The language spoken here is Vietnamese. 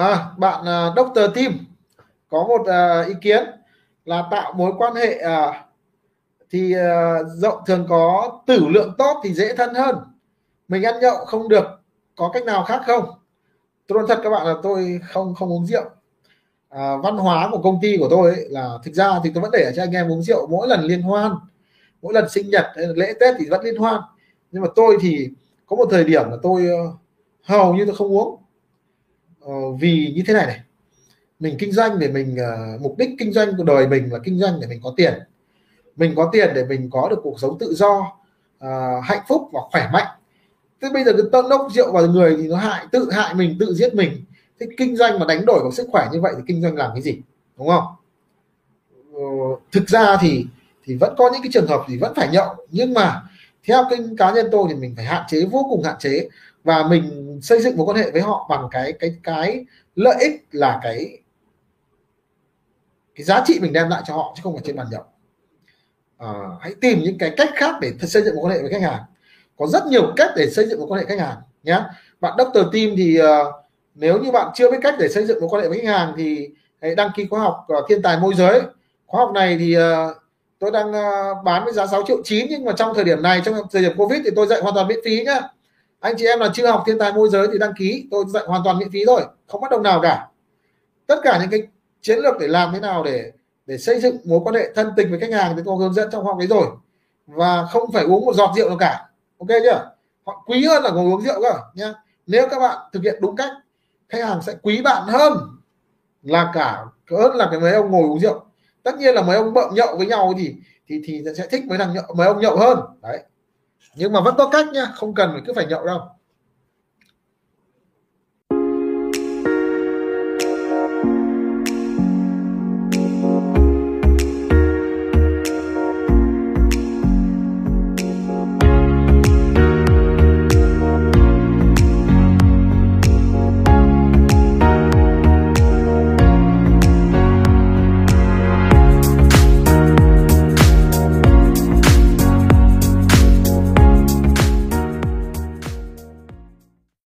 à, bạn à, uh, Dr. Tim có một uh, ý kiến là tạo mối quan hệ uh, thì uh, rộng thường có tử lượng tốt thì dễ thân hơn. Mình ăn nhậu không được có cách nào khác không? Tôi nói thật các bạn là tôi không không uống rượu. À, văn hóa của công ty của tôi ấy, là thực ra thì tôi vẫn để cho anh em uống rượu mỗi lần liên hoan mỗi lần sinh nhật lễ tết thì vẫn liên hoan. Nhưng mà tôi thì có một thời điểm là tôi ờ, hầu như tôi không uống uh, vì như thế này này. Mình kinh doanh để mình uh, mục đích kinh doanh của đời mình là kinh doanh để mình có tiền. Mình có tiền để mình có được cuộc sống tự do uh, hạnh phúc và khỏe mạnh. Thế bây giờ cái tận đốc rượu vào người thì nó hại tự hại mình tự giết mình. Thế kinh doanh mà đánh đổi vào sức khỏe như vậy thì kinh doanh làm cái gì? Đúng không? Thực ra thì thì vẫn có những cái trường hợp thì vẫn phải nhậu. Nhưng mà theo kênh cá nhân tôi thì mình phải hạn chế vô cùng hạn chế và mình xây dựng mối quan hệ với họ bằng cái cái cái lợi ích là cái cái giá trị mình đem lại cho họ chứ không phải trên bàn nhậu. À, hãy tìm những cái cách khác để xây dựng mối quan hệ với khách hàng. Có rất nhiều cách để xây dựng mối quan hệ khách hàng nhé bạn doctor Team thì uh, nếu như bạn chưa biết cách để xây dựng mối quan hệ với khách hàng thì hãy đăng ký khóa học uh, thiên tài môi giới. Khóa học này thì uh, tôi đang uh, bán với giá 6 triệu 9 nhưng mà trong thời điểm này trong thời điểm Covid thì tôi dạy hoàn toàn miễn phí nhá anh chị em là chưa học thiên tài môi giới thì đăng ký. Tôi dạy hoàn toàn miễn phí thôi, không bắt đồng nào cả. Tất cả những cái chiến lược để làm thế nào để để xây dựng mối quan hệ thân tình với khách hàng thì tôi hướng dẫn trong học đấy rồi. Và không phải uống một giọt rượu nào cả. Ok chưa? Họ quý hơn là ngồi uống rượu cơ, nhá. Nếu các bạn thực hiện đúng cách, khách hàng sẽ quý bạn hơn là cả hơn là cái mấy ông ngồi uống rượu. Tất nhiên là mấy ông bợm nhậu với nhau thì thì thì sẽ thích mấy thằng nhậu, mấy ông nhậu hơn. Đấy nhưng mà vẫn có cách nhá không cần phải cứ phải nhậu đâu.